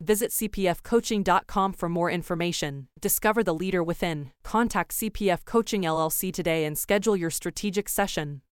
Visit cpfcoaching.com for more information. Discover the leader within. Contact CPF Coaching LLC today and schedule your strategic session.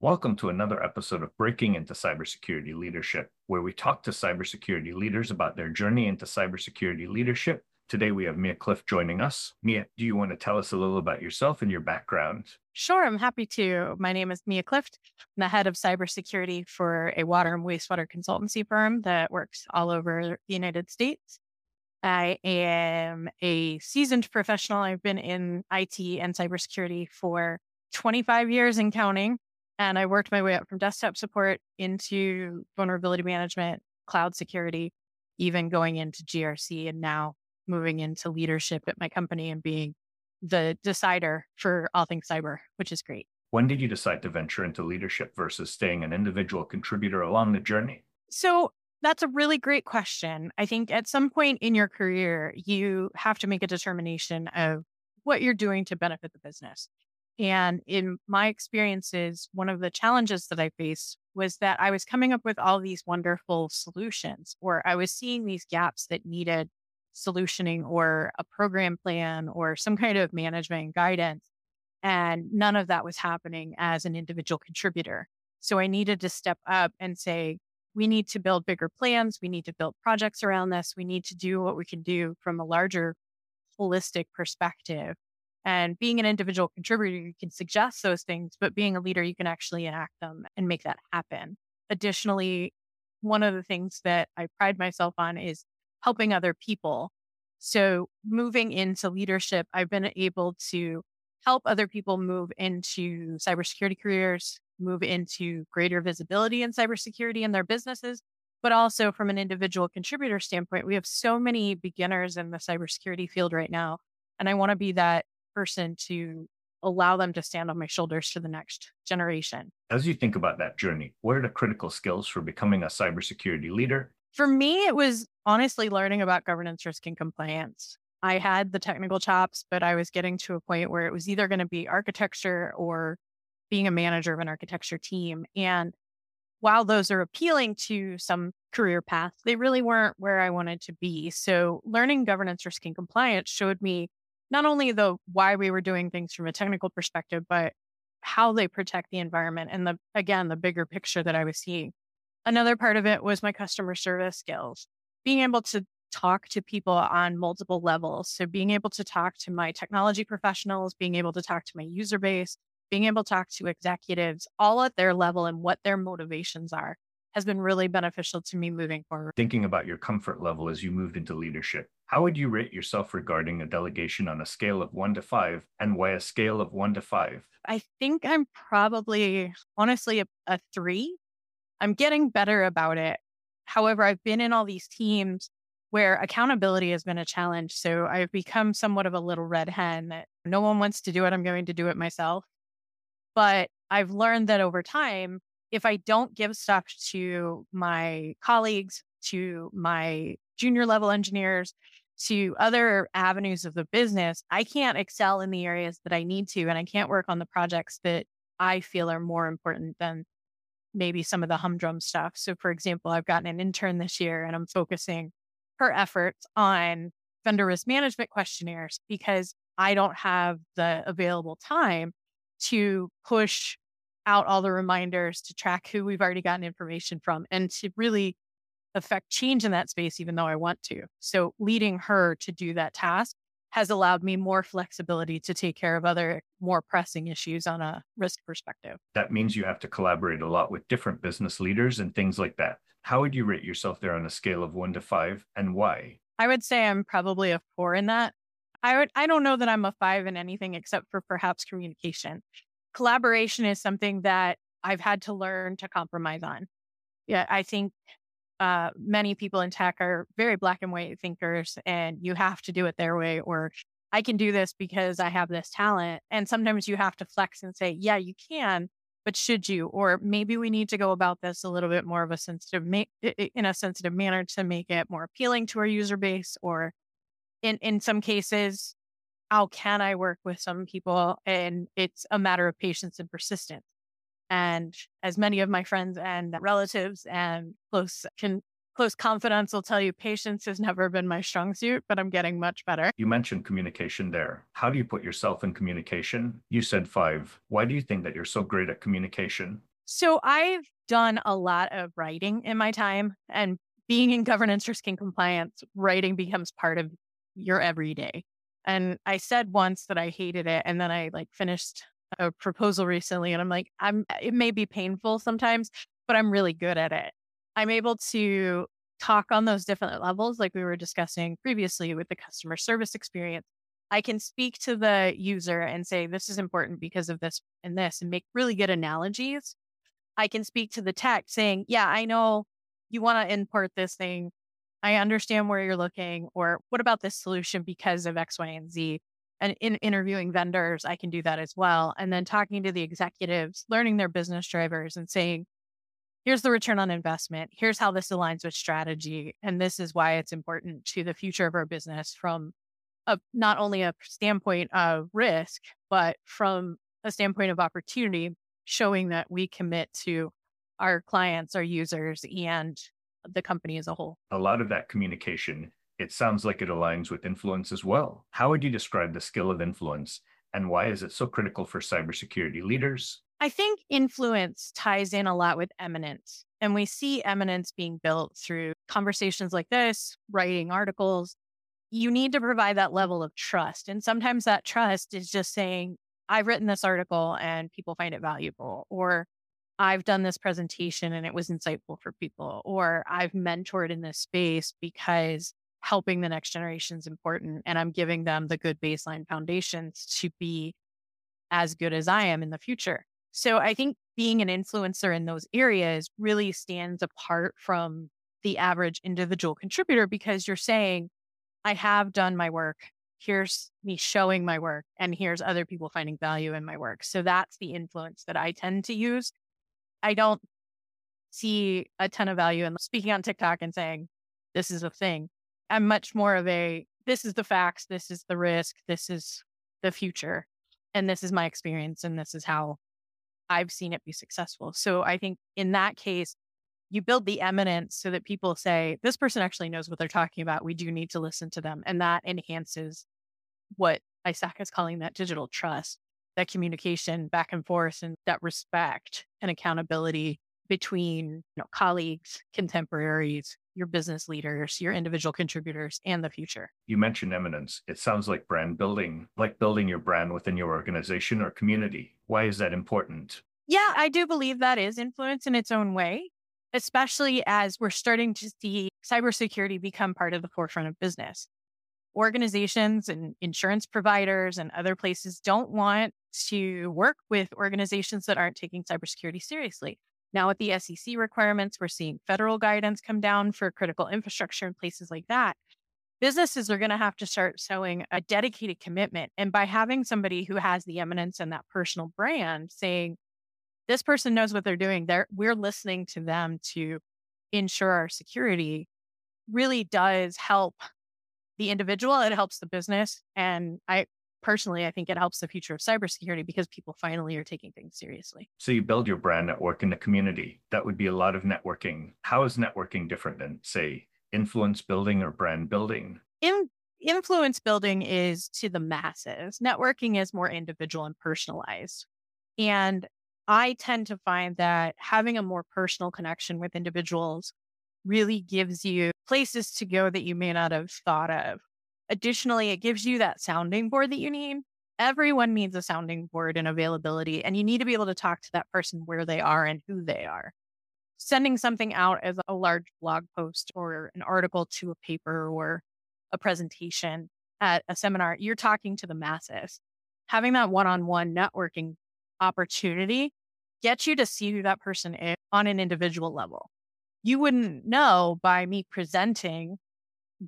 Welcome to another episode of Breaking into Cybersecurity Leadership, where we talk to cybersecurity leaders about their journey into cybersecurity leadership. Today we have Mea Clift joining us. Mea, do you want to tell us a little about yourself and your background? Sure, I'm happy to. My name is Mea Clift. I'm the head of cybersecurity for a water and wastewater consultancy firm that works all over the United States. I am a seasoned professional. I've been in IT and cybersecurity for 25 years and counting. And I worked my way up from desktop support into vulnerability management, cloud security, even going into GRC and now moving into leadership at my company and being the decider for all things cyber, which is great. When did you decide to venture into leadership versus staying an individual contributor along the journey? So that's a really great question. I think at some point in your career, you have to make a determination of what you're doing to benefit the business. And in my experiences, one of the challenges that I faced was that I was coming up with all these wonderful solutions, or I was seeing these gaps that needed solutioning or a program plan or some kind of management guidance. And none of that was happening as an individual contributor. So I needed to step up and say, we need to build bigger plans. We need to build projects around this. We need to do what we can do from a larger holistic perspective and being an individual contributor, you can suggest those things, but being a leader, you can actually enact them and make that happen. Additionally, one of the things that I pride myself on is helping other people. So moving into leadership, I've been able to help other people move into cybersecurity careers, move into greater visibility in cybersecurity in their businesses, but also from an individual contributor standpoint, we have so many beginners in the cybersecurity field right now. And I want to be that person to allow them to stand on my shoulders to the next generation. As you think about that journey, what are the critical skills for becoming a cybersecurity leader? For me, it was honestly learning about governance, risk, and compliance. I had the technical chops, but I was getting to a point where it was either going to be architecture or being a manager of an architecture team. And while those are appealing to some career paths, they really weren't where I wanted to be. So learning governance, risk, and compliance showed me not only the why we were doing things from a technical perspective, but how they protect the environment and the again the bigger picture that I was seeing. Another part of it was my customer service skills, being able to talk to people on multiple levels. So being able to talk to my technology professionals, being able to talk to my user base, being able to talk to executives all at their level and what their motivations are has been really beneficial to me moving forward. Thinking about your comfort level as you moved into leadership, how would you rate yourself regarding a delegation on a scale of one to five, and why a scale of one to five? I think I'm probably, honestly, a, a three. I'm getting better about it. However, I've been in all these teams where accountability has been a challenge. So I've become somewhat of a little red hen that no one wants to do it. I'm going to do it myself. But I've learned that over time, if I don't give stuff to my colleagues, to my junior level engineers, to other avenues of the business, I can't excel in the areas that I need to. And I can't work on the projects that I feel are more important than maybe some of the humdrum stuff. So, for example, I've gotten an intern this year and I'm focusing her efforts on vendor risk management questionnaires because I don't have the available time to push out all the reminders to track who we've already gotten information from and to really affect change in that space, even though I want to. So leading her to do that task has allowed me more flexibility to take care of other more pressing issues on a risk perspective. That means you have to collaborate a lot with different business leaders and things like that. How would you rate yourself there on a scale of one to five and why? I would say I'm probably a four in that. I would I don't know that I'm a five in anything except for perhaps communication. Collaboration is something that I've had to learn to compromise on. Yeah, I think uh, many people in tech are very black and white thinkers, and you have to do it their way, or I can do this because I have this talent. And sometimes you have to flex and say, yeah, you can, but should you? Or maybe we need to go about this a little bit more of a sensitive, ma- in a sensitive manner to make it more appealing to our user base. Or in in some cases, how can I work with some people? And it's a matter of patience and persistence. And as many of my friends and relatives and close can close confidants will tell you patience has never been my strong suit, but I'm getting much better. You mentioned communication there. How do you put yourself in communication? You said five. Why do you think that you're so great at communication? So I've done a lot of writing in my time and being in governance risk and compliance, writing becomes part of your everyday. And I said once that I hated it. And then I like finished a proposal recently and I'm like, I'm eh, it may be painful sometimes, but I'm really good at it. I'm able to talk on those different levels, like we were discussing previously with the customer service experience. I can speak to the user and say, this is important because of this and this, and make really good analogies. I can speak to the tech saying, yeah, I know you want to import this thing. I understand where you're looking, or what about this solution because of X, Y, and Z? and in interviewing vendors, I can do that as well. And then talking to the executives, learning their business drivers and saying, here's the return on investment. Here's how this aligns with strategy. And this is why it's important to the future of our business from a, not only a standpoint of risk, but from a standpoint of opportunity, showing that we commit to our clients, our users, and the company as a whole. A lot of that communication it sounds like it aligns with influence as well. How would you describe the skill of influence and why is it so critical for cybersecurity leaders? I think influence ties in a lot with eminence. And we see eminence being built through conversations like this, writing articles. You need to provide that level of trust. And sometimes that trust is just saying, I've written this article and people find it valuable, or I've done this presentation and it was insightful for people, or I've mentored in this space because helping the next generation is important and I'm giving them the good baseline foundations to be as good as I am in the future. So I think being an influencer in those areas really stands apart from the average individual contributor because you're saying, I have done my work. Here's me showing my work, and here's other people finding value in my work. So that's the influence that I tend to use. I don't see a ton of value in speaking on TikTok and saying, this is a thing. I'm much more of a this is the facts, this is the risk, this is the future, and this is my experience, and this is how I've seen it be successful. So I think in that case, you build the eminence so that people say, this person actually knows what they're talking about. We do need to listen to them. And that enhances what ISAC is calling that digital trust, that communication back and forth, and that respect and accountability between you know, colleagues, contemporaries, your business leaders, your individual contributors, and the future. You mentioned eminence. It sounds like brand building, like building your brand within your organization or community. Why is that important? Yeah, I do believe that is influence in its own way, especially as we're starting to see cybersecurity become part of the forefront of business. Organizations and insurance providers and other places don't want to work with organizations that aren't taking cybersecurity seriously. Now, with the SEC requirements, we're seeing federal guidance come down for critical infrastructure and places like that. Businesses are going to have to start showing a dedicated commitment. And by having somebody who has the eminence and that personal brand saying, this person knows what they're doing, they're, we're listening to them to ensure our security, really does help the individual. It helps the business. And I, personally, I think it helps the future of cybersecurity because people finally are taking things seriously. So you build your brand network in the community. That would be a lot of networking. How is networking different than, say, influence building or brand building? In influence building is to the masses. Networking is more individual and personalized. And I tend to find that having a more personal connection with individuals really gives you places to go that you may not have thought of. Additionally, it gives you that sounding board that you need. Everyone needs a sounding board and availability, and you need to be able to talk to that person where they are and who they are. Sending something out as a large blog post or an article to a paper or a presentation at a seminar, you're talking to the masses. Having that one on one networking opportunity gets you to see who that person is on an individual level. You wouldn't know by me presenting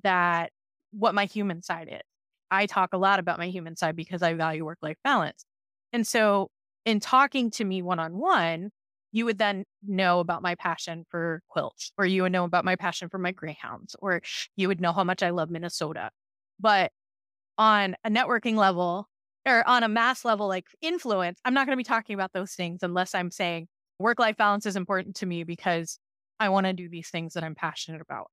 that what my human side is. I talk a lot about my human side because I value work life balance. And so, in talking to me one on one, you would then know about my passion for quilts, or you would know about my passion for my greyhounds, or you would know how much I love Minnesota. But on a networking level or on a mass level, like influence, I'm not going to be talking about those things unless I'm saying work life balance is important to me because I want to do these things that I'm passionate about.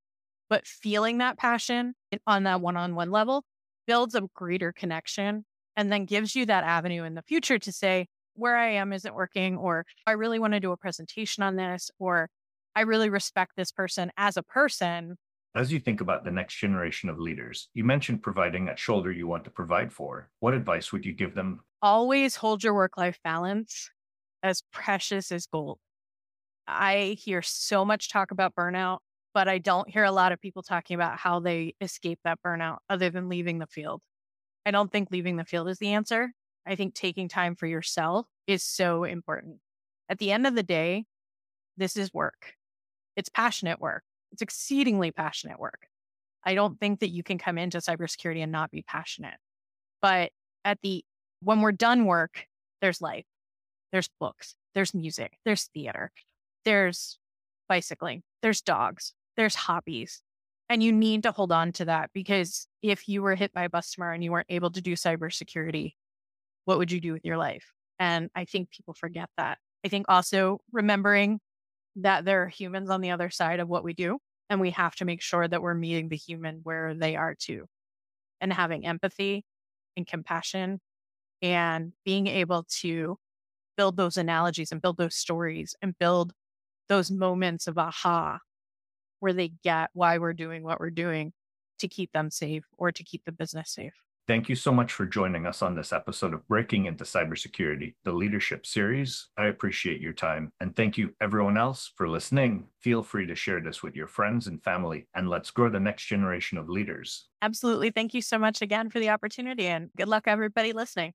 But feeling that passion on that one on one level builds a greater connection and then gives you that avenue in the future to say, where I am isn't working, or I really want to do a presentation on this, or I really respect this person as a person. As you think about the next generation of leaders, you mentioned providing that shoulder you want to provide for. What advice would you give them? Always hold your work life balance as precious as gold. I hear so much talk about burnout, but I don't hear a lot of people talking about how they escape that burnout other than leaving the field. I don't think leaving the field is the answer. I think taking time for yourself is so important. At the end of the day, this is work. It's passionate work. It's exceedingly passionate work. I don't think that you can come into cybersecurity and not be passionate. But at the when we're done work, there's life. There's books, there's music, there's theater, there's bicycling, there's dogs, there's hobbies. And you need to hold on to that because if you were hit by a bus tomorrow and you weren't able to do cybersecurity, what would you do with your life? And I think people forget that. I think also remembering that there are humans on the other side of what we do. And we have to make sure that we're meeting the human where they are too. And having empathy and compassion and being able to build those analogies and build those stories and build those moments of aha where they get why we're doing what we're doing to keep them safe or to keep the business safe. Thank you so much for joining us on this episode of Breaking into Cybersecurity, the Leadership Series. I appreciate your time. And thank you, everyone else, for listening. Feel free to share this with your friends and family, and let's grow the next generation of leaders. Absolutely. Thank you so much again for the opportunity, and good luck, everybody listening.